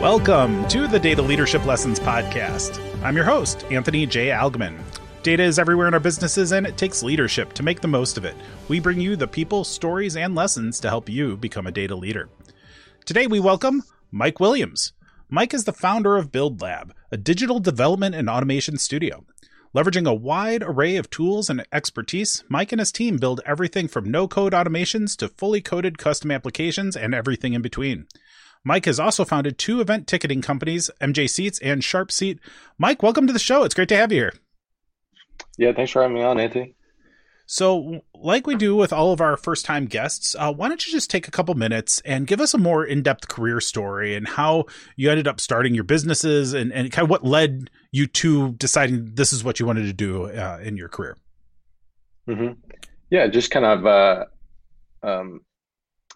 Welcome to the Data Leadership Lessons Podcast. I'm your host, Anthony J. Algmin. Data is everywhere in our businesses, and it takes leadership to make the most of it. We bring you the people, stories, and lessons to help you become a data leader. Today, we welcome Mike Williams. Mike is the founder of Build Lab, a digital development and automation studio. Leveraging a wide array of tools and expertise, Mike and his team build everything from no code automations to fully coded custom applications and everything in between. Mike has also founded two event ticketing companies, MJ Seats and Sharp Seat. Mike, welcome to the show. It's great to have you here. Yeah, thanks for having me on, Anthony. So, like we do with all of our first time guests, uh, why don't you just take a couple minutes and give us a more in depth career story and how you ended up starting your businesses and, and kind of what led you to deciding this is what you wanted to do uh, in your career? Mm-hmm. Yeah, just kind of uh, um,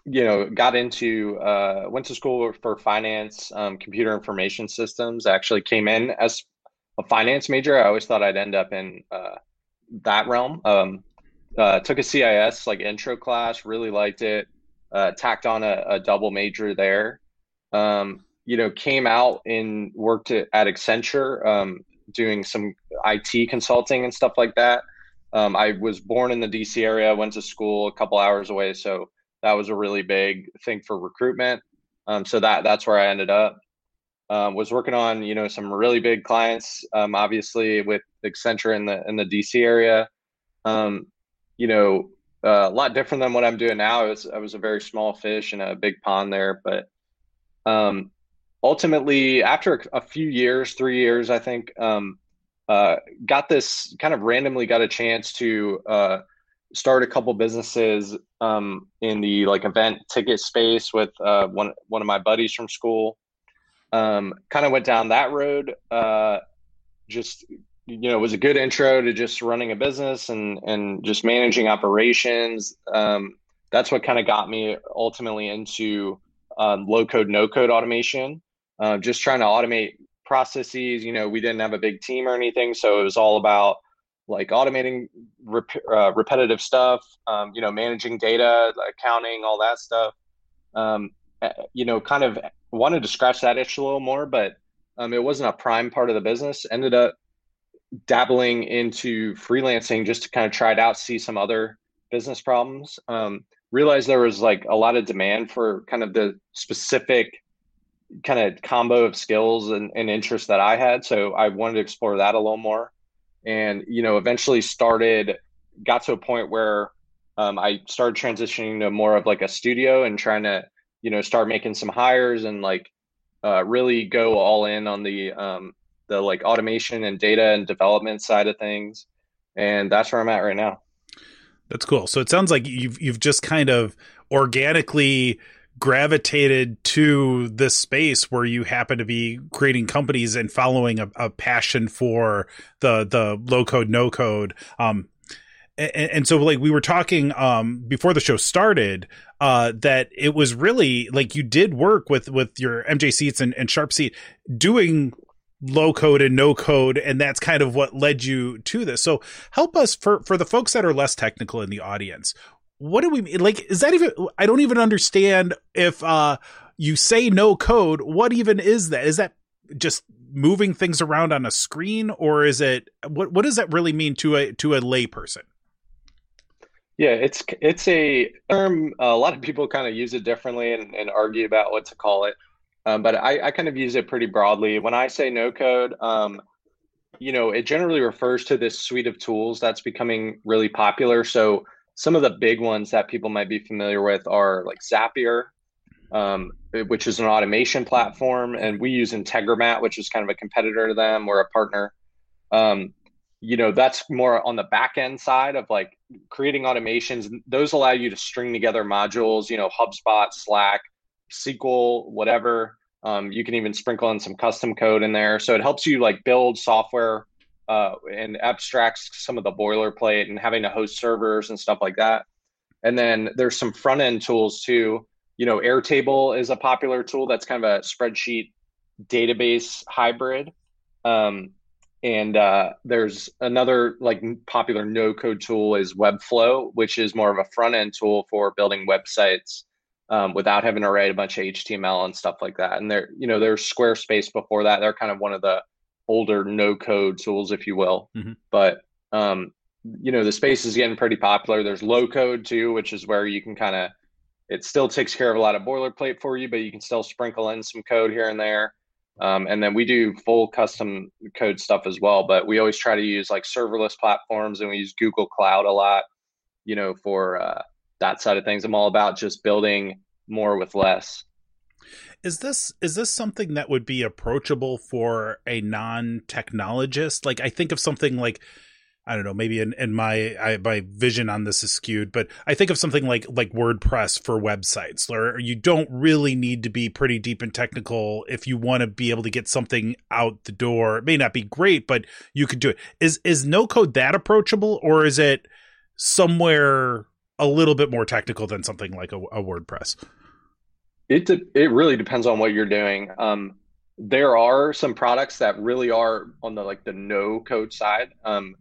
you know, got into uh, went to school for finance, um, computer information systems. Actually, came in as a finance major. I always thought I'd end up in uh, that realm. Um, uh, took a CIS like intro class, really liked it. Uh, tacked on a, a, double major there. Um, you know, came out and worked at, at Accenture, um, doing some IT consulting and stuff like that. Um, I was born in the DC area, went to school a couple hours away, so that was a really big thing for recruitment. Um, so that that's where I ended up. Um, was working on you know some really big clients, um, obviously with Accenture in the in the DC area. Um, you know, uh, a lot different than what I'm doing now. I was I was a very small fish in a big pond there, but um, ultimately after a few years, three years, I think, um, uh, got this kind of randomly got a chance to uh, start a couple businesses um, in the like event ticket space with uh, one one of my buddies from school. Um, kind of went down that road. Uh, just you know, it was a good intro to just running a business and and just managing operations. Um, that's what kind of got me ultimately into um, low code, no code automation. Uh, just trying to automate processes. You know, we didn't have a big team or anything, so it was all about like automating rep- uh, repetitive stuff, um, you know, managing data, accounting, all that stuff. Um, eh, you know, kind of wanted to scratch that itch a little more, but um, it wasn't a prime part of the business. Ended up dabbling into freelancing just to kind of try it out, see some other business problems. Um, realized there was like a lot of demand for kind of the specific kind of combo of skills and, and interests that I had. So I wanted to explore that a little more and you know eventually started got to a point where um, i started transitioning to more of like a studio and trying to you know start making some hires and like uh, really go all in on the um, the like automation and data and development side of things. And that's where i'm at right now. That's cool. So it sounds like you've you've just kind of organically gravitated to this space where you happen to be creating companies and following a, a passion for the the low code no code. Um and, and, so like we were talking um before the show started uh that it was really like you did work with with your mj seats and, and sharp seat doing low code and no code and that's kind of what led you to this. So help us for for the folks that are less technical in the audience what do we mean? Like, is that even? I don't even understand if uh you say no code. What even is that? Is that just moving things around on a screen, or is it what? What does that really mean to a to a layperson? Yeah, it's it's a term. A lot of people kind of use it differently and, and argue about what to call it. Um, but I, I kind of use it pretty broadly. When I say no code, um, you know, it generally refers to this suite of tools that's becoming really popular. So some of the big ones that people might be familiar with are like Zapier, um, which is an automation platform, and we use Integromat, which is kind of a competitor to them. We're a partner. Um, you know, that's more on the back end side of like creating automations. Those allow you to string together modules. You know, HubSpot, Slack, SQL, whatever. Um, you can even sprinkle in some custom code in there, so it helps you like build software uh, and abstracts some of the boilerplate and having to host servers and stuff like that. And then there's some front end tools too. You know, Airtable is a popular tool that's kind of a spreadsheet database hybrid. Um, and uh, there's another like popular no code tool is Webflow, which is more of a front end tool for building websites um, without having to write a bunch of HTML and stuff like that. And there, you know, there's Squarespace before that. They're kind of one of the older no code tools, if you will. Mm-hmm. But um, you know, the space is getting pretty popular. There's low code too, which is where you can kind of it still takes care of a lot of boilerplate for you, but you can still sprinkle in some code here and there. Um, and then we do full custom code stuff as well, but we always try to use like serverless platforms and we use Google Cloud a lot, you know, for uh, that side of things. I'm all about just building more with less. Is this is this something that would be approachable for a non-technologist? Like I think of something like I don't know, maybe in, in my I, my vision on this is skewed, but I think of something like like WordPress for websites, where you don't really need to be pretty deep and technical if you want to be able to get something out the door. It may not be great, but you could do it. Is is no code that approachable, or is it somewhere a little bit more technical than something like a, a WordPress? It de- it really depends on what you're doing. Um, there are some products that really are on the like the no code side. Um,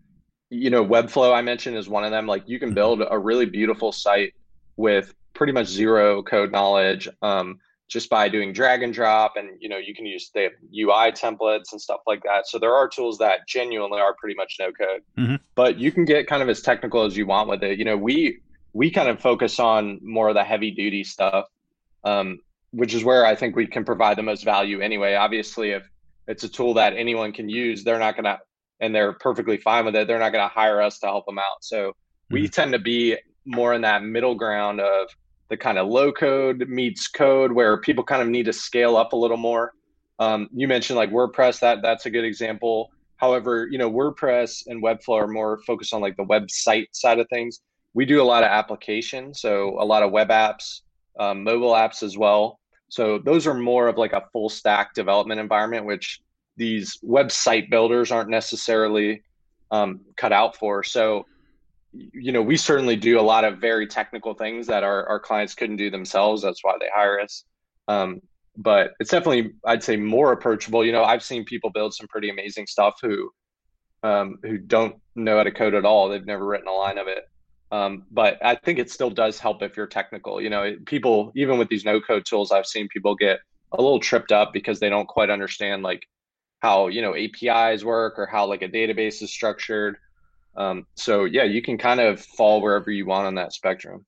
you know, Webflow I mentioned is one of them. Like you can build a really beautiful site with pretty much zero code knowledge um, just by doing drag and drop. And, you know, you can use the UI templates and stuff like that. So there are tools that genuinely are pretty much no code, mm-hmm. but you can get kind of as technical as you want with it. You know, we, we kind of focus on more of the heavy duty stuff, um, which is where I think we can provide the most value anyway. Obviously, if it's a tool that anyone can use, they're not going to and they're perfectly fine with it, they're not going to hire us to help them out. So mm-hmm. we tend to be more in that middle ground of the kind of low code meets code where people kind of need to scale up a little more. Um, you mentioned like WordPress, that that's a good example. However, you know, WordPress and Webflow are more focused on like the website side of things. We do a lot of applications, so a lot of web apps, um, mobile apps as well. So those are more of like a full stack development environment, which these website builders aren't necessarily um, cut out for. So, you know, we certainly do a lot of very technical things that our, our clients couldn't do themselves. That's why they hire us. Um, but it's definitely, I'd say, more approachable. You know, I've seen people build some pretty amazing stuff who um, who don't know how to code at all. They've never written a line of it. Um, but I think it still does help if you're technical. You know, people even with these no code tools, I've seen people get a little tripped up because they don't quite understand like how you know apis work or how like a database is structured um, so yeah you can kind of fall wherever you want on that spectrum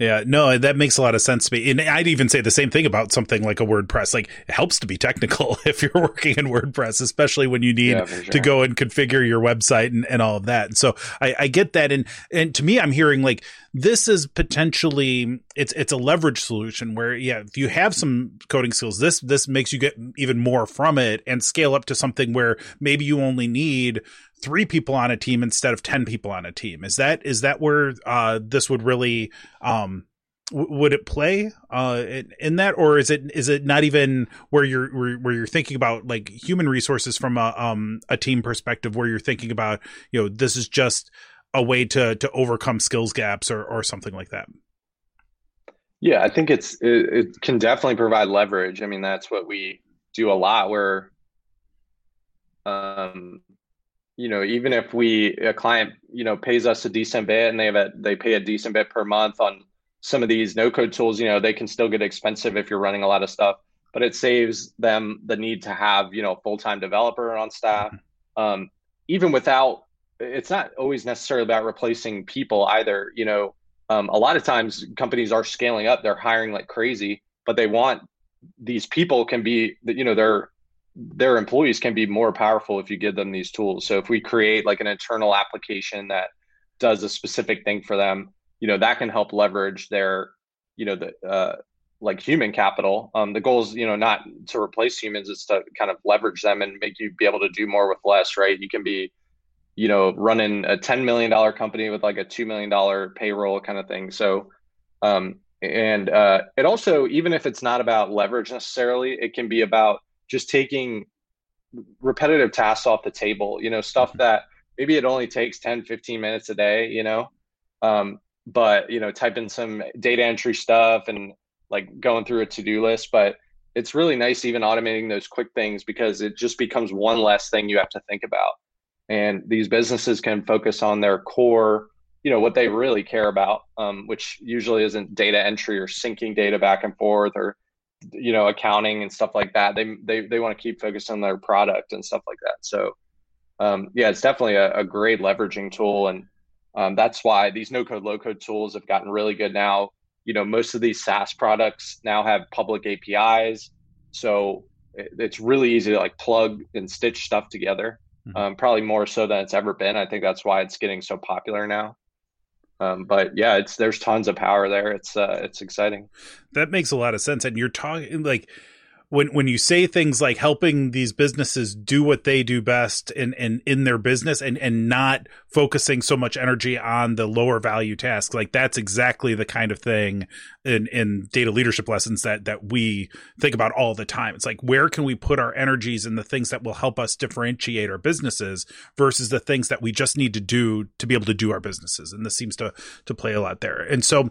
yeah, no, that makes a lot of sense to me. And I'd even say the same thing about something like a WordPress. Like it helps to be technical if you're working in WordPress, especially when you need yeah, sure. to go and configure your website and, and all of that. And so I, I get that. And, and to me, I'm hearing like this is potentially it's it's a leverage solution where yeah, if you have some coding skills, this this makes you get even more from it and scale up to something where maybe you only need three people on a team instead of 10 people on a team. Is that is that where uh, this would really um, would it play uh, in, that? Or is it is it not even where you're where, you're thinking about like human resources from a um, a team perspective where you're thinking about you know this is just a way to to overcome skills gaps or or something like that yeah i think it's it, it can definitely provide leverage i mean that's what we do a lot where um you know, even if we a client, you know, pays us a decent bit and they have a they pay a decent bit per month on some of these no code tools, you know, they can still get expensive if you're running a lot of stuff, but it saves them the need to have, you know, full time developer on staff. Mm-hmm. Um, even without, it's not always necessarily about replacing people either. You know, um, a lot of times companies are scaling up, they're hiring like crazy, but they want these people can be, you know, they're their employees can be more powerful if you give them these tools. So if we create like an internal application that does a specific thing for them, you know, that can help leverage their, you know, the uh, like human capital. Um, the goal is, you know, not to replace humans, it's to kind of leverage them and make you be able to do more with less, right? You can be, you know, running a $10 million company with like a $2 million payroll kind of thing. So, um, and uh, it also, even if it's not about leverage necessarily, it can be about just taking repetitive tasks off the table, you know, stuff mm-hmm. that maybe it only takes 10, 15 minutes a day, you know, um, but, you know, type in some data entry stuff and like going through a to-do list. But it's really nice even automating those quick things because it just becomes one less thing you have to think about. And these businesses can focus on their core you know what they really care about, um, which usually isn't data entry or syncing data back and forth or you know accounting and stuff like that. They they they want to keep focused on their product and stuff like that. So um, yeah, it's definitely a, a great leveraging tool, and um, that's why these no code low code tools have gotten really good now. You know, most of these SaaS products now have public APIs, so it's really easy to like plug and stitch stuff together. Mm-hmm. Um, probably more so than it's ever been. I think that's why it's getting so popular now. Um, but yeah, it's there's tons of power there. It's uh, it's exciting. That makes a lot of sense. And you're talking like when when you say things like helping these businesses do what they do best in in, in their business and and not focusing so much energy on the lower value tasks like that's exactly the kind of thing in in data leadership lessons that that we think about all the time. It's like where can we put our energies in the things that will help us differentiate our businesses versus the things that we just need to do to be able to do our businesses? And this seems to to play a lot there. And so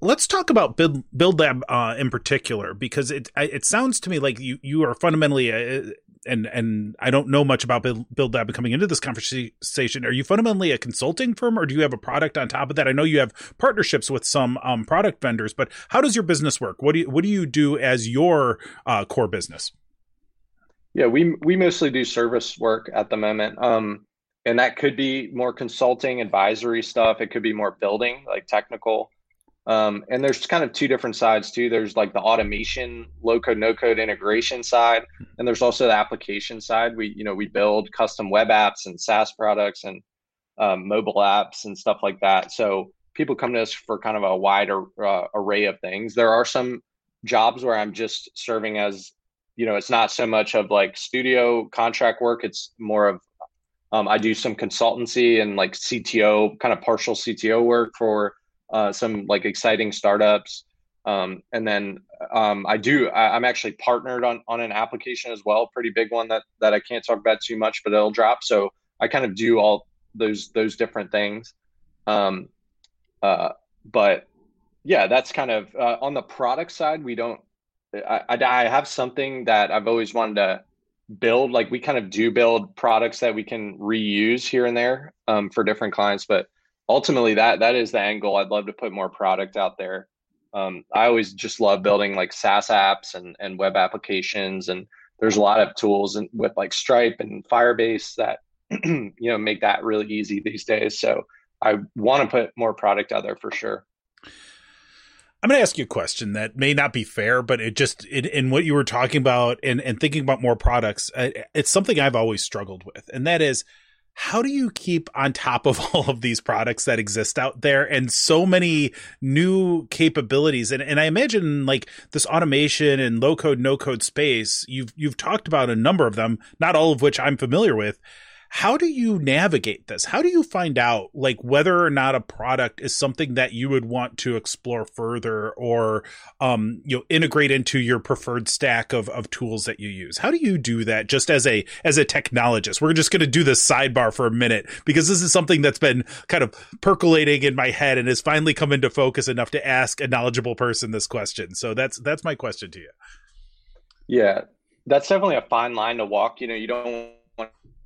let's talk about build build lab uh, in particular because it it sounds to me like you you are fundamentally a, and and I don't know much about Build, Build Lab coming into this conversation. Are you fundamentally a consulting firm, or do you have a product on top of that? I know you have partnerships with some um, product vendors, but how does your business work? What do you what do you do as your uh, core business? Yeah, we we mostly do service work at the moment, um, and that could be more consulting, advisory stuff. It could be more building, like technical. Um, and there's kind of two different sides too. There's like the automation, low code, no code integration side, and there's also the application side. We, you know, we build custom web apps and SaaS products and um, mobile apps and stuff like that. So people come to us for kind of a wider uh, array of things. There are some jobs where I'm just serving as, you know, it's not so much of like studio contract work. It's more of um, I do some consultancy and like CTO, kind of partial CTO work for uh, some like exciting startups. Um, and then um, I do. I, am actually partnered on on an application as well, pretty big one that that I can't talk about too much, but it'll drop. So I kind of do all those those different things. Um, uh, but yeah, that's kind of uh, on the product side. We don't. I, I, I have something that I've always wanted to build. Like we kind of do build products that we can reuse here and there um, for different clients, but ultimately that that is the angle. I'd love to put more product out there. Um, I always just love building like SaaS apps and and web applications, and there's a lot of tools and with like Stripe and Firebase that you know make that really easy these days. So I want to put more product out there for sure. I'm going to ask you a question that may not be fair, but it just in, in what you were talking about and, and thinking about more products, it's something I've always struggled with, and that is how do you keep on top of all of these products that exist out there and so many new capabilities? And, and i imagine like this automation and low code no code space you've you've talked about a number of them not all of which i'm familiar with how do you navigate this? How do you find out like whether or not a product is something that you would want to explore further or um you know integrate into your preferred stack of of tools that you use? How do you do that just as a as a technologist? We're just going to do this sidebar for a minute because this is something that's been kind of percolating in my head and has finally come into focus enough to ask a knowledgeable person this question. So that's that's my question to you. Yeah, that's definitely a fine line to walk. You know, you don't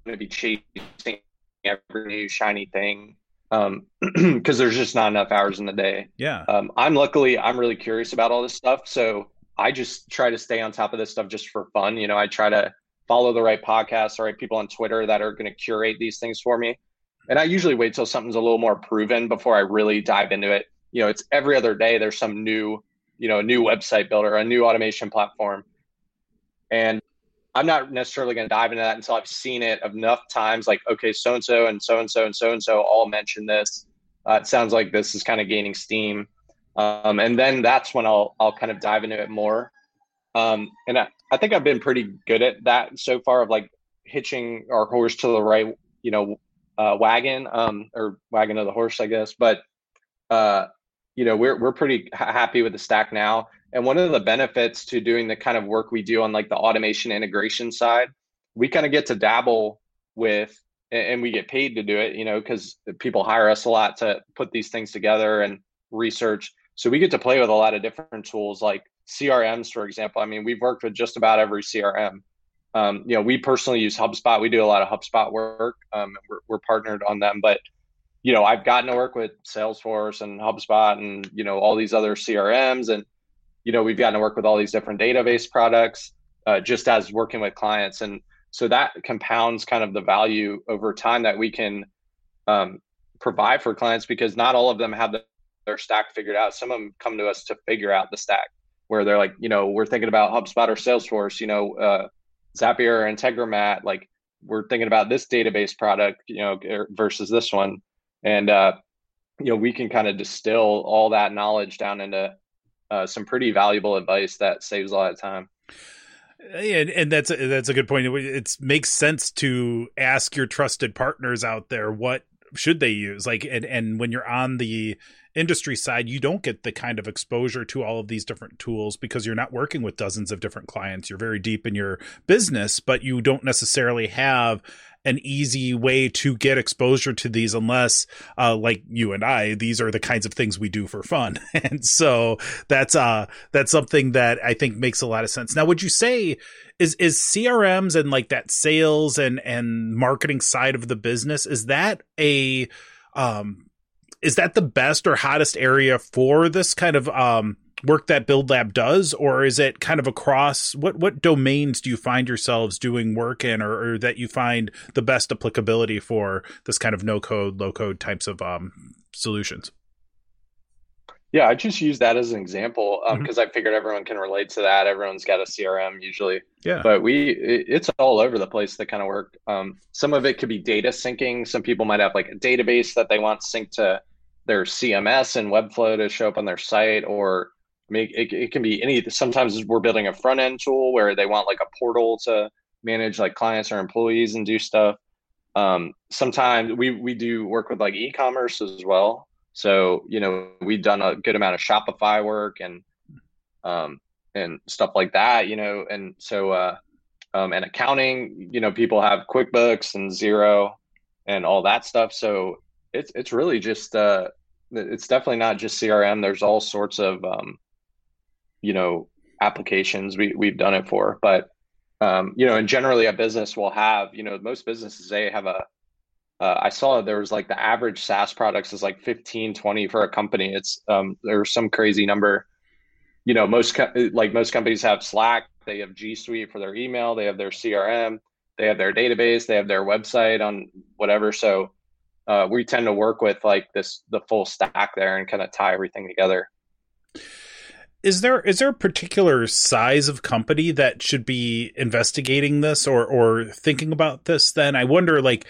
to be chasing every new shiny thing um because there's just not enough hours in the day. Yeah. Um i'm luckily i'm really curious about all this stuff so i just try to stay on top of this stuff just for fun you know i try to follow the right podcasts the right people on twitter that are going to curate these things for me. And i usually wait till something's a little more proven before i really dive into it. You know it's every other day there's some new you know a new website builder a new automation platform. And I'm not necessarily going to dive into that until I've seen it enough times. Like, okay, so and so and so and so and so and so all mention this. Uh, it sounds like this is kind of gaining steam, um, and then that's when I'll I'll kind of dive into it more. Um, and I, I think I've been pretty good at that so far of like hitching our horse to the right, you know, uh, wagon um, or wagon of the horse, I guess. But uh, you know, we're we're pretty happy with the stack now. And one of the benefits to doing the kind of work we do on like the automation integration side, we kind of get to dabble with and we get paid to do it, you know, because people hire us a lot to put these things together and research. So we get to play with a lot of different tools like CRMs, for example. I mean, we've worked with just about every CRM. Um, you know, we personally use HubSpot. We do a lot of HubSpot work. Um, we're, we're partnered on them, but you know, I've gotten to work with Salesforce and HubSpot and, you know, all these other CRMs. And, you know, we've gotten to work with all these different database products uh, just as working with clients. And so that compounds kind of the value over time that we can um, provide for clients because not all of them have the, their stack figured out. Some of them come to us to figure out the stack where they're like, you know, we're thinking about HubSpot or Salesforce, you know, uh, Zapier or Integromat, like we're thinking about this database product, you know, er, versus this one. And, uh, you know, we can kind of distill all that knowledge down into uh, some pretty valuable advice that saves a lot of time. And, and that's a, that's a good point. It makes sense to ask your trusted partners out there what should they use like and and when you're on the industry side you don't get the kind of exposure to all of these different tools because you're not working with dozens of different clients. You're very deep in your business but you don't necessarily have an easy way to get exposure to these unless uh, like you and I these are the kinds of things we do for fun. And so that's uh that's something that I think makes a lot of sense. Now would you say is is CRMs and like that sales and and marketing side of the business is that a um is that the best or hottest area for this kind of um work that Build Lab does, or is it kind of across what what domains do you find yourselves doing work in, or, or that you find the best applicability for this kind of no code, low code types of um, solutions? Yeah, I just use that as an example because um, mm-hmm. I figured everyone can relate to that. Everyone's got a CRM usually. Yeah. But we, it, it's all over the place. The kind of work. Um, some of it could be data syncing. Some people might have like a database that they want synced to their CMS and Webflow to show up on their site, or I mean, it, it can be any. Sometimes we're building a front end tool where they want like a portal to manage like clients or employees and do stuff. Um, sometimes we we do work with like e-commerce as well. So you know we've done a good amount of Shopify work and um, and stuff like that. You know, and so uh, um, and accounting. You know, people have QuickBooks and Xero and all that stuff. So it's it's really just uh, it's definitely not just CRM. There's all sorts of um, you know applications we we've done it for but um, you know and generally a business will have you know most businesses they have a uh, I saw there was like the average SaaS products is like 15, 20 for a company. It's um, there's some crazy number. You know, most co- like most companies have Slack, they have G Suite for their email, they have their CRM, they have their database, they have their website on whatever. So uh, we tend to work with like this the full stack there and kind of tie everything together. Is there is there a particular size of company that should be investigating this or or thinking about this then? I wonder like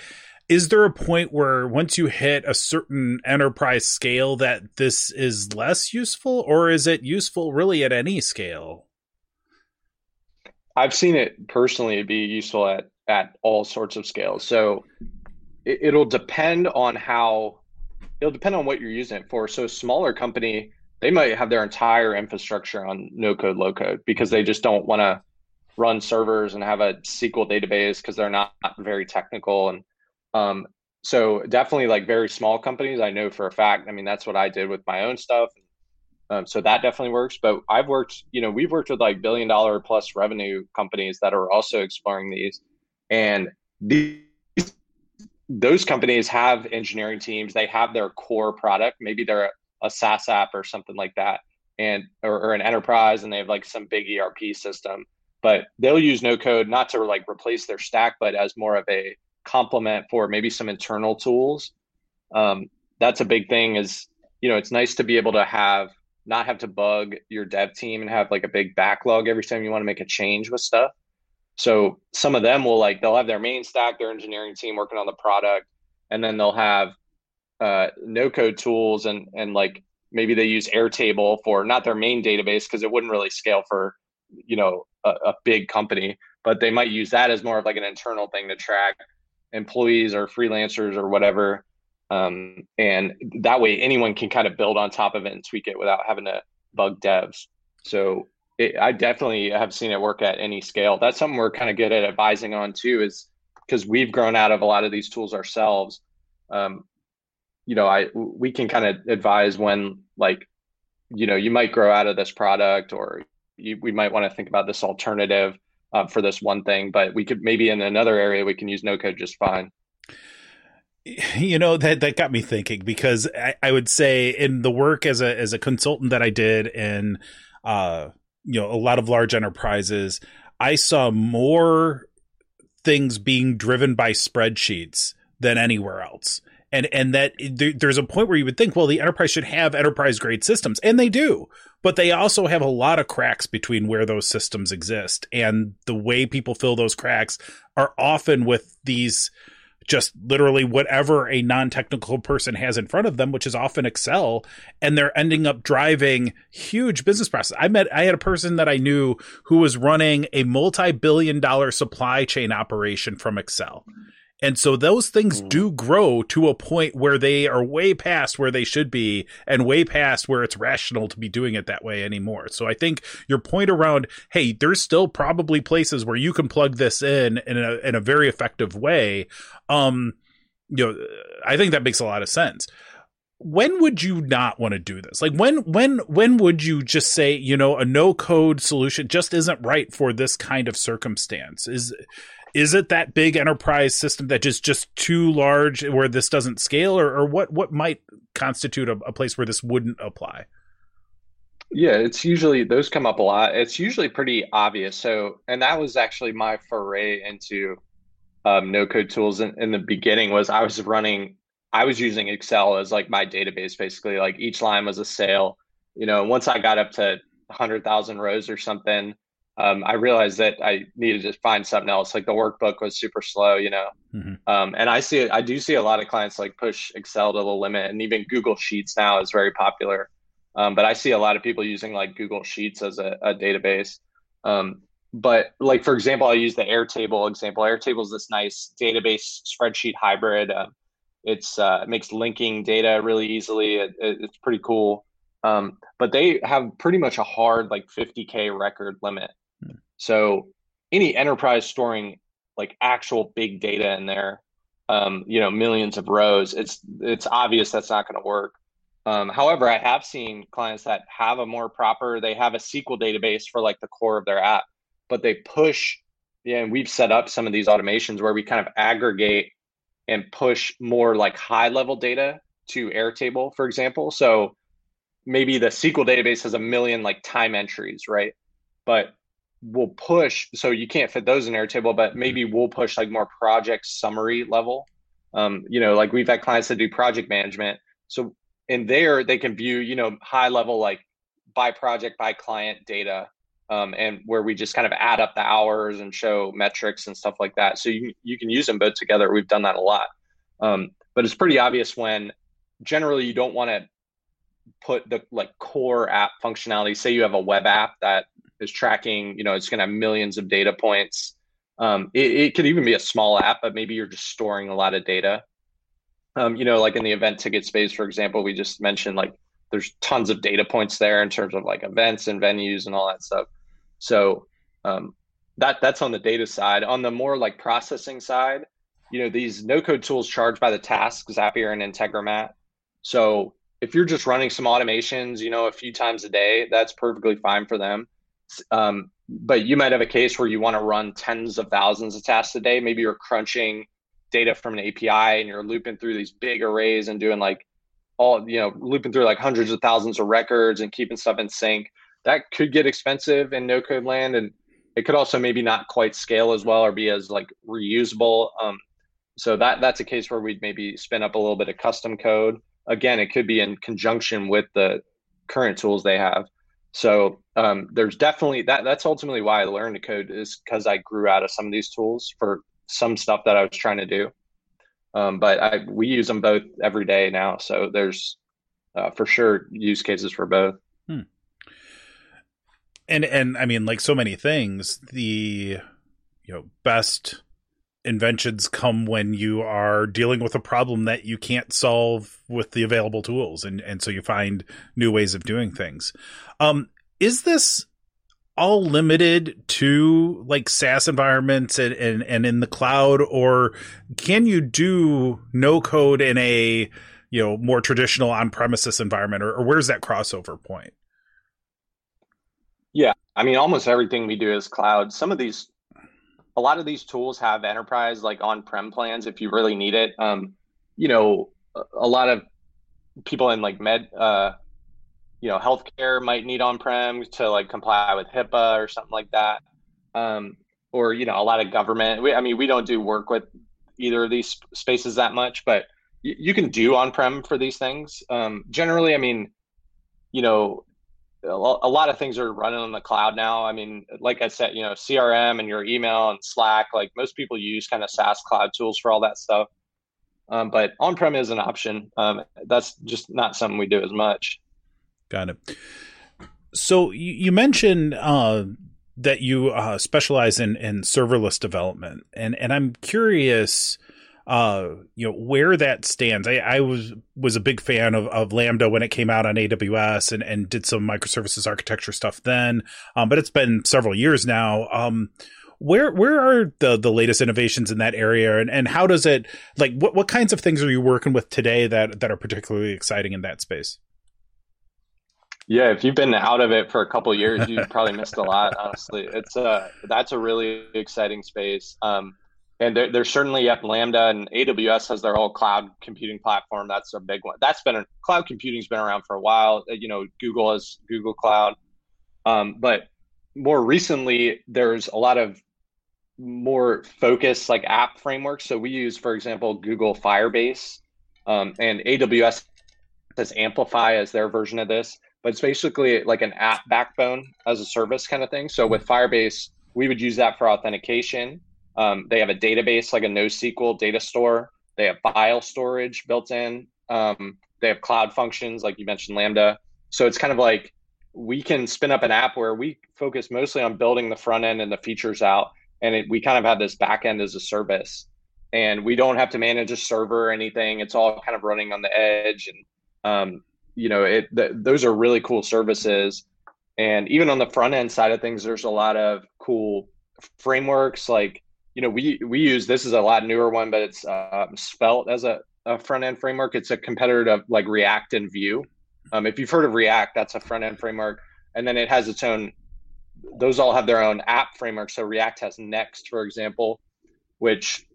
is there a point where once you hit a certain enterprise scale that this is less useful or is it useful really at any scale? I've seen it personally be useful at at all sorts of scales. So it, it'll depend on how it'll depend on what you're using it for so smaller company they might have their entire infrastructure on no code, low code because they just don't want to run servers and have a SQL database because they're not, very technical. And um, so definitely like very small companies, I know for a fact. I mean, that's what I did with my own stuff. Um, so that definitely works. But I've worked, you know, we've worked with like billion dollar plus revenue companies that are also exploring these. And these those companies have engineering teams. They have their core product. Maybe they're a SaaS app or something like that, and or, or an enterprise, and they have like some big ERP system. But they'll use no code not to like replace their stack, but as more of a complement for maybe some internal tools. Um, that's a big thing. Is you know it's nice to be able to have not have to bug your dev team and have like a big backlog every time you want to make a change with stuff. So some of them will like they'll have their main stack, their engineering team working on the product, and then they'll have uh, no code tools and and like maybe they use Airtable for not their main database because it wouldn't really scale for you know a, a, big company, but they might use that as more of like an internal thing to track employees or freelancers or whatever. Um, and that way anyone can kind of build on top of it and tweak it without having to bug devs. So it, I definitely have seen it work at any scale. That's something we're kind of good at advising on too, is because we've grown out of a lot of these tools ourselves. Um, you know, I we can kind of advise when like, you know, you might grow out of this product or you, we might want to think about this alternative uh, for this one thing, but we could maybe in another area we can use no code just fine. you know that that got me thinking because I, I, would say in the work as a as a consultant that I did in uh you know a lot of large enterprises I saw more things being driven by spreadsheets than anywhere else. And and that there, there's a point where you would think well the enterprise should have enterprise grade systems and they do. But they also have a lot of cracks between where those systems exist. And the way people fill those cracks are often with these just literally whatever a non-technical person has in front of them which is often excel and they're ending up driving huge business process. I met i had a person that i knew who was running a multi-billion dollar supply chain operation from excel and so those things do grow to a point where they are way past where they should be and way past where it's rational to be doing it that way anymore. So I think your point around, hey, there's still probably places where you can plug this in in a, in a very effective way. Um, you know, I think that makes a lot of sense when would you not want to do this like when when when would you just say you know a no code solution just isn't right for this kind of circumstance is is it that big enterprise system that is just too large where this doesn't scale or, or what what might constitute a, a, place where this wouldn't apply? Yeah it's usually those come up a lot. It's usually pretty obvious. So and that was actually my foray into um, no code tools in, in the beginning was i was running i was using excel as like my database basically. Like each line was a sale. You know once i got up to 100000 rows or something um, I realized that I needed to find something else. Like the workbook was super slow, you know. Mm-hmm. Um, and I see, I do see a lot of clients like push Excel to the limit, and even Google Sheets now is very popular. Um, but I see a lot of people using like Google Sheets as a, a database. Um, but like for example, I use the Airtable example. Airtable is this nice database spreadsheet hybrid. Um, it's uh, it makes linking data really easily. It, it, it's pretty cool. Um, but they have pretty much a hard like 50k record limit so any enterprise storing like actual big data in there, um, you know, millions of rows, it's it's obvious that's not going to work. Um, however, I have seen clients that have a more proper, they have a SQL database for like the core of their app, but they push, yeah, and we've set up some of these automations where we kind of aggregate and push more like high level data to Airtable, for example. So maybe the SQL database has a million like time entries, right? But we'll push so you can't fit those in airtable but maybe we'll push like more project summary level. Um, you know like we've had clients that do project management so in there they can view you know high level like by project by client data um, and where we just kind of add up the hours and show metrics and stuff like that. So you, you can use them both together. We've done that a lot. Um, but it's pretty obvious when generally you don't want to put the like core app functionality. Say you have a web app that is tracking, you know, it's going to have millions of data points. Um, it, it, could even be a small app, but maybe you're just storing a lot of data. Um, you know, like in the event ticket space, for example, we just mentioned like there's tons of data points there in terms of like events and venues and all that stuff. So um, that that's on the data side. On the more like processing side, you know, these no code tools charge by the task, Zapier and Integromat. So if you're just running some automations, you know, a few times a day, that's perfectly fine for them. Um, but you might have a case where you want to run tens of thousands of tasks a day. Maybe you're crunching data from an API and you're looping through these big arrays and doing like all, you know, looping through like hundreds of thousands of records and keeping stuff in sync. That could get expensive in no code land. And it could also maybe not quite scale as well or be as like reusable. Um, so that that's a case where we'd maybe spin up a little bit of custom code. Again, it could be in conjunction with the current tools they have. So um, there's definitely that. That's ultimately why I learned to code is because I grew out of some of these tools for some stuff that I was trying to do. Um, but I we use them both every day now, so there's uh, for sure use cases for both. Hmm. And and I mean, like so many things, the you know best inventions come when you are dealing with a problem that you can't solve with the available tools and and so you find new ways of doing things um is this all limited to like SaaS environments and, and, and in the cloud, or can you do no code in a you know more traditional on premises environment, or, or where's that crossover point? Yeah, I mean, almost everything we do is cloud. Some of these, a lot of these tools have enterprise like on prem plans if you really need it. Um, you know, a lot of people in like med, uh, you know, healthcare might need on-prem to like comply with HIPAA or something like that. Um, or, you know, a lot of government. We, I mean, we don't do work with either of these spaces that much, but y- you can do on-prem for these things. Um, generally, I mean, you know, a lot of things are running on the cloud now. I mean, like I said, you know, CRM and your email and Slack, like most people use kind of SaaS cloud tools for all that stuff. Um, but on-prem is an option. Um, that's just not something we do as much. Got it. So you, you mentioned uh, that you uh, specialize in, in serverless development, and and I'm curious, uh, you know, where that stands. I, I was was a big fan of, of Lambda when it came out on AWS, and and did some microservices architecture stuff then. Um, but it's been several years now. Um, where where are the the latest innovations in that area and, and how does it like what what kinds of things are you working with today that that are particularly exciting in that space yeah if you've been out of it for a couple years you've probably missed a lot honestly it's uh that's a really exciting space um and there, there's certainly yep, lambda and aws has their whole cloud computing platform that's a big one that's been a cloud computing's been around for a while you know google has google cloud um, but more recently there's a lot of more focused like app frameworks. So we use, for example, Google Firebase um, and AWS has Amplify as their version of this, but it's basically like an app backbone as a service kind of thing. So with Firebase, we would use that for authentication. Um, they have a database like a NoSQL data store. They have file storage built in. Um, they have cloud functions like you mentioned Lambda. So it's kind of like we can spin up an app where we focus mostly on building the front end and the features out and it, we kind of have this back end as a service and we don't have to manage a server or anything it's all kind of running on the edge and um, you know it those are really cool services and even on the front end side of things there's a lot of cool frameworks like you know we we use this is a lot newer one but it's uh, svelte as a, a front end framework it's a competitor to like react and vue um, if you've heard of react that's a front end framework and then it has its own those all have their own app framework. So React has Next, for example, which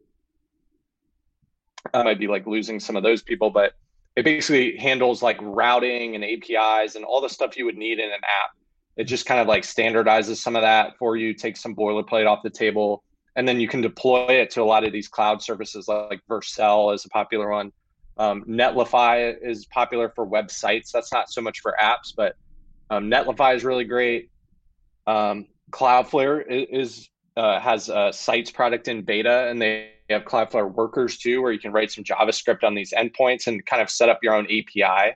I might be like losing some of those people, but it basically handles like routing and APIs and all the stuff you would need in an app. It just kind of like standardizes some of that for you, takes some boilerplate off the table, and then you can deploy it to a lot of these cloud services like Vercel is a popular one. Um, Netlify is popular for websites. That's not so much for apps, but um, Netlify is really great. Um, Cloudflare is uh, has a sites product in beta, and they have Cloudflare workers too, where you can write some JavaScript on these endpoints and kind of set up your own API.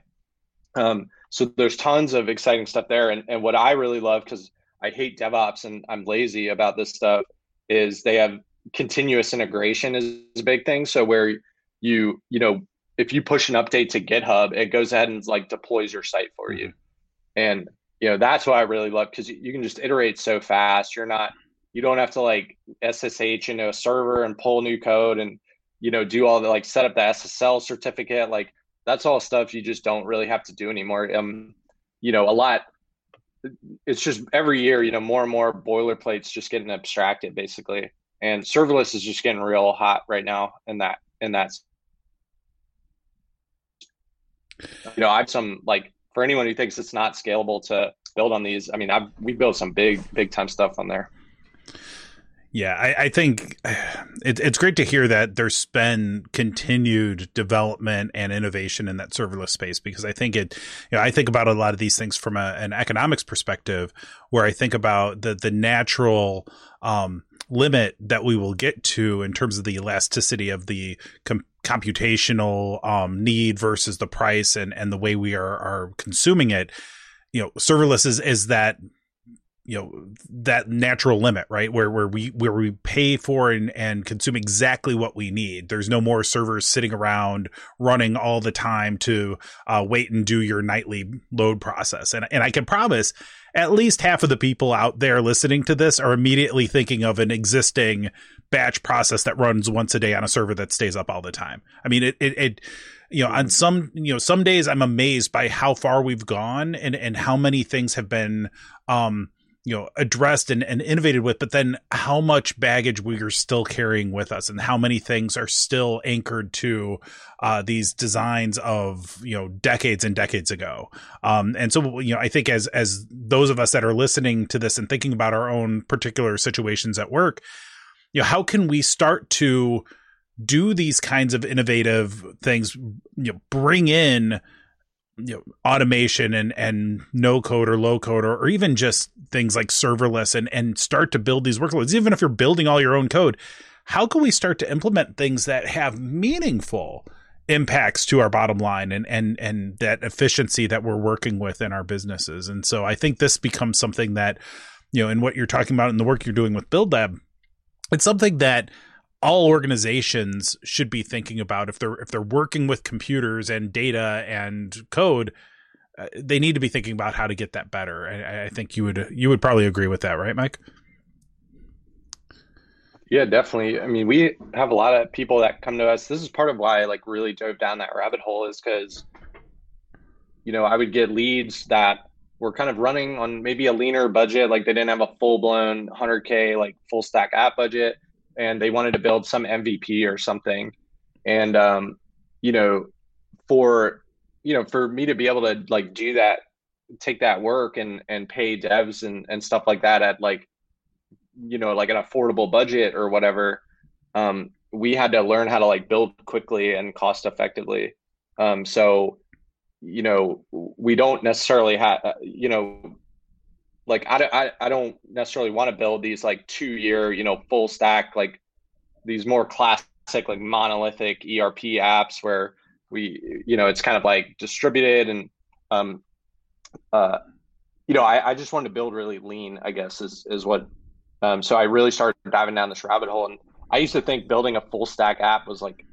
Um, so there's tons of exciting stuff there. And, and what I really love, because I hate DevOps and I'm lazy about this stuff, is they have continuous integration is a big thing. So where you, you know, if you push an update to GitHub, it goes ahead and like deploys your site for you. And you know that's what i really love because you can just iterate so fast you're not you don't have to like ssh into a server and pull new code and you know do all the like set up the ssl certificate like that's all stuff you just don't really have to do anymore um you know a lot it's just every year you know more and more boilerplates just getting abstracted basically and serverless is just getting real hot right now in that in that you know i've some like for anyone who thinks it's not scalable to build on these, I mean, I've we built some big big time stuff on there. Yeah, I, I think it, it's great to hear that there's been continued development and innovation in that serverless space because I think it, you know, I think about a lot of these things from a, an economics perspective, where I think about the the natural um, limit that we will get to in terms of the elasticity of the com- computational um, need versus the price and and the way we are are consuming it. You know, serverless is is that you know that natural limit right? Where where we where we pay for and and consume exactly what we need. There's no more servers sitting around running all the time to uh, wait and do your nightly load process. And and i can promise at least half of the people out there listening to this are immediately thinking of an existing batch process that runs once a day on a server that stays up all the time. I mean, it, it, it you know, on some, you know, some days I'm amazed by how far we've gone and, and how many things have been, um, you know addressed and, and innovated with but then how much baggage we are still carrying with us and how many things are still anchored to uh, these designs of you know decades and decades ago. Um, and so you know i think as as those of us that are listening to this and thinking about our own particular situations at work you know how can we start to do these kinds of innovative things you know bring in you know automation and and no code or low code or, or even just things like serverless and and start to build these workloads even if you're building all your own code how can we start to implement things that have meaningful impacts to our bottom line and and and that efficiency that we're working with in our businesses? And so i think this becomes something that you know in what you're talking about in the work you're doing with build lab it's something that all organizations should be thinking about if they're if they're working with computers and data and code uh, they need to be thinking about how to get that better. I, I, think you would you would probably agree with that right mike? Yeah definitely. I mean we have a lot of people that come to us. This is part of why i like really dove down that rabbit hole is because you know i would get leads that were kind of running on maybe a leaner budget like they didn't have a full-blown 100k like full stack app budget and they wanted to build some MVP or something. And um, you know, for you know, for me to be able to like do that, take that work and and pay devs and and stuff like that at like you know like an affordable budget or whatever um, we had to learn how to like build quickly and cost effectively um, so you know we don't necessarily have uh, you know like I, I, I don't necessarily want to build these like two year you know full stack like these more classic like monolithic erp apps where we you know it's kind of like distributed and um uh you know i, I just wanted to build really lean i guess is is what um so i really started diving down this rabbit hole and i used to think building a full stack app was like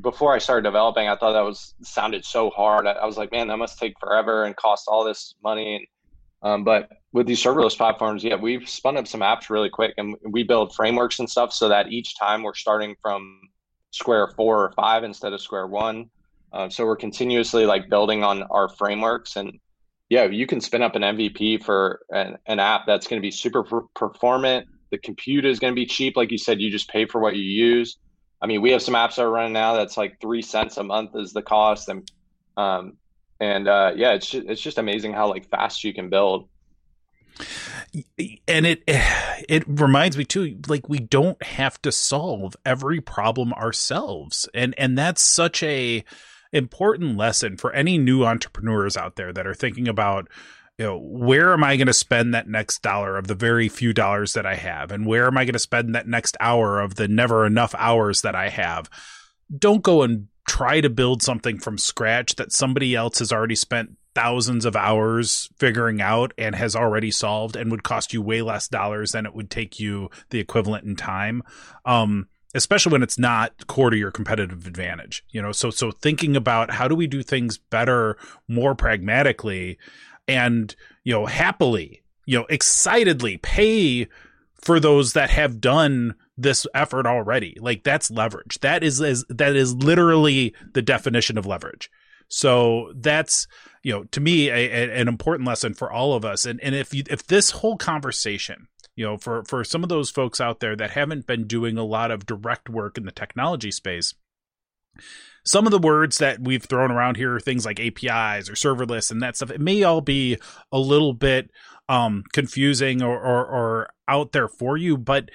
before i started developing i thought that was sounded so hard. I, I was like man that must take forever and cost all this money and um, but with these serverless platforms, yeah, we've spun up some apps really quick and we build frameworks and stuff so that each time we're starting from square four or five instead of square one. Uh, so we're continuously like building on our frameworks and yeah, you can spin up an MVP for an, an app that's going to be super performant. The compute is going to be cheap. Like you said, you just pay for what you use. I mean, we have some apps that are running now that's like three cents a month is the cost. And um, and uh, yeah, it's just, it's just amazing how like fast you can build. And it it reminds me too, like we don't have to solve every problem ourselves, and and that's such a important lesson for any new entrepreneurs out there that are thinking about you know where am i going to spend that next dollar of the very few dollars that i have? And where am i going to spend that next hour of the never enough hours that i have? Don't go and try to build something from scratch that somebody else has already spent thousands of hours figuring out and has already solved and would cost you way less dollars than it would take you the equivalent in time. Um, especially when it's not core to your competitive advantage you know? So so thinking about how do we do things better more pragmatically and you know happily you know excitedly pay for those that have done this effort already. Like that's leverage. That is, is that is literally the definition of leverage. So that's you know to me a, a, an important lesson for all of us. And and if you if this whole conversation you know for for some of those folks out there that haven't been doing a lot of direct work in the technology space some of the words that we've thrown around here are things like apis or serverless and that stuff it may all be a little bit um confusing or, or or out there for you but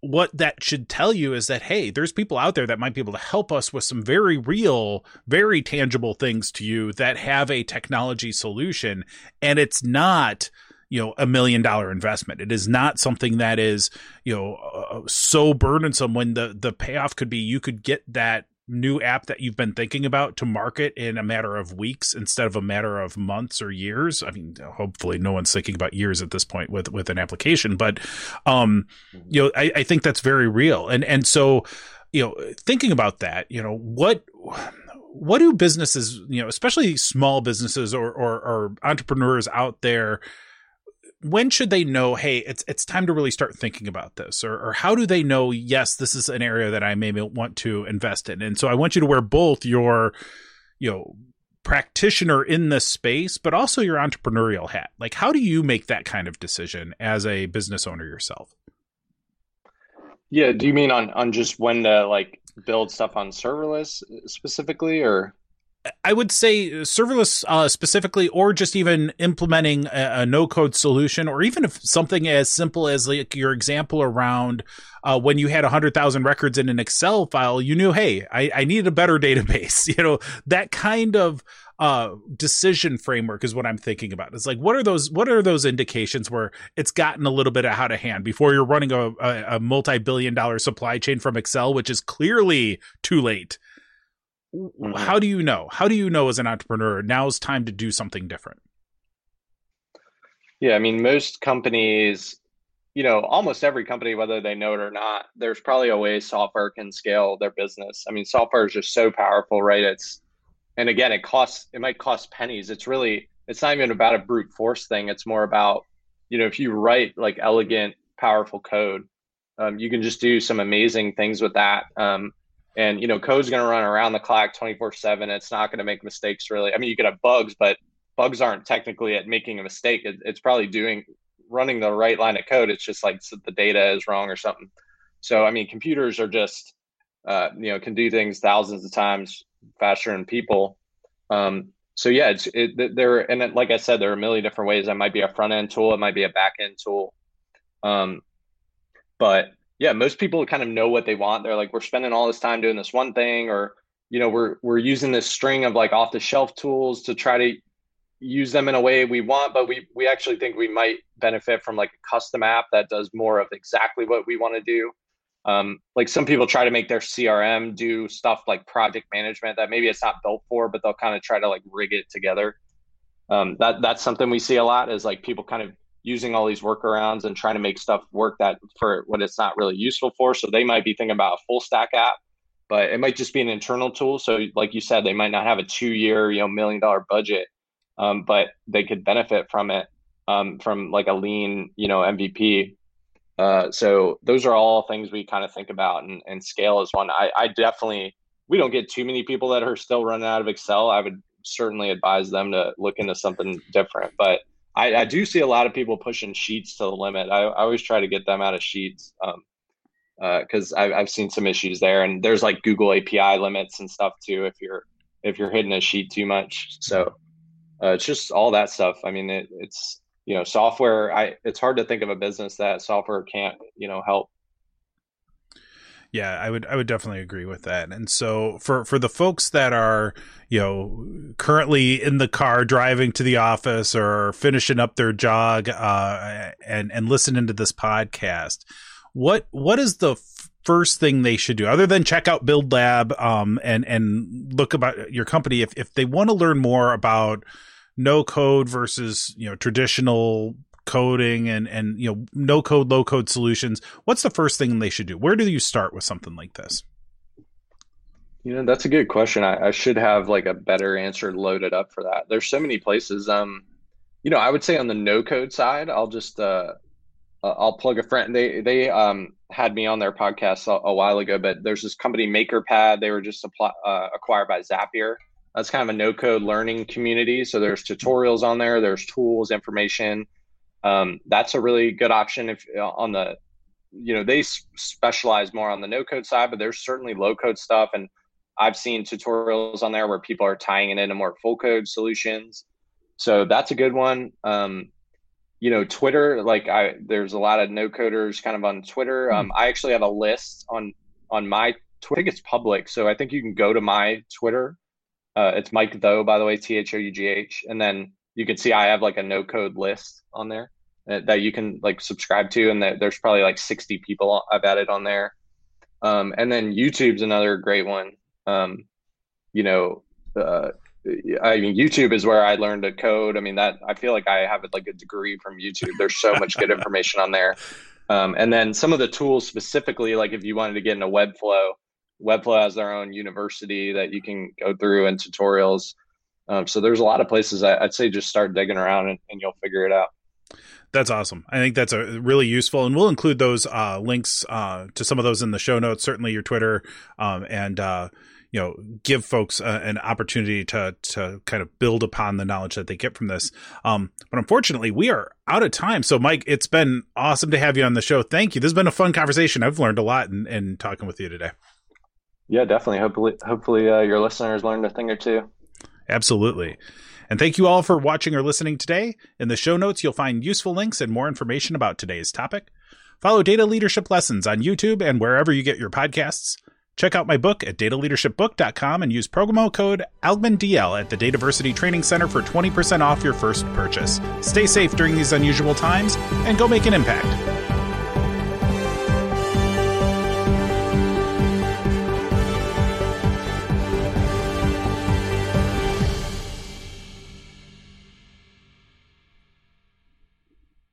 what that should tell you is that hey there's people out there that might be able to help us with some very real very tangible things to you that have a technology solution. And it's not you know a million dollar investment. It is not something that is you know uh, so burdensome when the the payoff could be you could get that new app that you've been thinking about to market in a matter of weeks instead of a matter of months or years. I mean, hopefully no one's thinking about years at this point with, with an application, but, um, you know, I, I think that's very real. And, and so, you know, thinking about that, you know, what, what do businesses, you know, especially small businesses or, or, or entrepreneurs out there, when should they know hey it's it's time to really start thinking about this or, or how do they know yes this is an area that i may want to invest in and so i want you to wear both your you know practitioner in this space, but also your entrepreneurial hat. Like, how do you make that kind of decision as a business owner yourself? Yeah, do you mean on on just when to like build stuff on serverless uh, specifically, or? I would say serverless uh, specifically, or just even implementing a, a no code solution, or even if something as simple as like your example around uh, when you had 100,000 records in an Excel file, you knew, hey, I, I need a better database. You know, that kind of uh, decision framework is what I'm thinking about. It's like, what are those, what are those indications where it's gotten a little bit out of hand before you're running a, a, a multi billion dollar supply chain from Excel, which is clearly too late. Mm-hmm. How do you know? How do you know as an entrepreneur now's time to do something different? Yeah, I mean, most companies you know, almost every company, whether they know it or not, there's probably a way software can scale their business. I mean, software is just so powerful, right? It's, and again, it costs, it might cost pennies. It's really, it's not even about a brute force thing. It's more about, you know, if you write like elegant, powerful code, um, you can just do some amazing things with that. Um, and, you know, code's going to run around the clock 24 seven. It's not going to make mistakes really. I mean, you could have bugs, but bugs aren't technically at making a mistake. It, it's probably doing running the right line of code. It's just like the data is wrong or something. So I mean, computers are just uh, you know can do things thousands of times faster than people. Um, so yeah, it's it, there and it, like I said, there are a million different ways. That might be a front end tool, it might be a back end tool. Um, but yeah, most people kind of know what they want. They're like, we're spending all this time doing this one thing, or you know, we're we're using this string of like off the shelf tools to try to use them in a way we want, but we we actually think we might benefit from like a custom app that does more of exactly what we want to do. Um, like some people try to make their CRM do stuff like project management that maybe it's not built for, but they'll kind of try to like rig it together. Um, that that's something we see a lot is like people kind of using all these workarounds and trying to make stuff work that for what it's not really useful for. So they might be thinking about a full stack app, but it might just be an internal tool. So like you said, they might not have a two year, you know, million dollar budget um, but they could benefit from it um, from like a lean, you know, MVP. Uh, so those are all things we kind of think about, and, and scale is one. I, I definitely we don't get too many people that are still running out of Excel. I would certainly advise them to look into something different, but I, I do see a lot of people pushing sheets to the limit. I, I always try to get them out of sheets because um, uh, I've seen some issues there, and there's like Google API limits and stuff too if you're if you're hitting a sheet too much. So uh, it's just all that stuff. I mean, it, it's you know, software. I it's hard to think of a business that software can't you know help. Yeah, I would I would definitely agree with that. And so for for the folks that are, you know, currently in the car driving to the office or finishing up their jog uh and and listening to this podcast, what what is the first thing they should do other than check out build lab um and and look about your company if if they want to learn more about no code versus you know traditional coding and and you know no code low code solutions what's the first thing they should do? Where do you start with something like this? You know that's a good question. I, I, should have like a better answer loaded up for that. There's so many places um you know i would say on the no code side i'll just uh i'll plug a friend. They they um had me on their podcast a, a while ago but there's this company makerpad. They were just apply, uh, acquired by zapier. That's kind of a no code learning community. So there's tutorials on there, there's tools, information. Um, that's a really good option if uh, on the, you know, they specialize more on the no code side, but there's certainly low code stuff. And I've seen tutorials on there where people are tying it into more full code solutions. So that's a good one. Um, you know, Twitter, like I, there's a lot of no coders kind of on Twitter. Hmm. Um, I actually have a list on, on my, Twitter. I think it's public. So I think you can go to my Twitter uh, it's Mike Though, by the way, T H O U G H. And then you can see I have like a no code list on there that, that you can like subscribe to. And that there's probably like 60 people I've added on there. Um, and then YouTube's another great one. Um, you know, uh, I mean, YouTube is where I learned to code. I mean, that I feel like I have like a degree from YouTube. There's so much good information on there. Um, and then some of the tools specifically, like if you wanted to get into Webflow, Webflow has their own university that you can go through and tutorials. Um, so there's a lot of places I, would say just start digging around and, and, you'll figure it out. That's awesome. I think that's a really useful, and we'll include those uh, links uh, to some of those in the show notes. Certainly, your Twitter um, and uh, you know give folks uh, an opportunity to to kind of build upon the knowledge that they get from this. Um, but unfortunately, we are out of time. So, Mike, it's been awesome to have you on the show. Thank you. This has been a fun conversation. I've learned a lot in, in talking with you today. Yeah, definitely. Hopefully, hopefully uh, your listeners learned a thing or two. Absolutely. And thank you all for watching or listening today. In the show notes, you'll find useful links and more information about today's topic. Follow Data Leadership Lessons on YouTube and wherever you get your podcasts. Check out my book at dataleadershipbook.com and use promo code ALGMINDL at the Dataversity Training Center for 20% off your first purchase. Stay safe during these unusual times and go make an impact.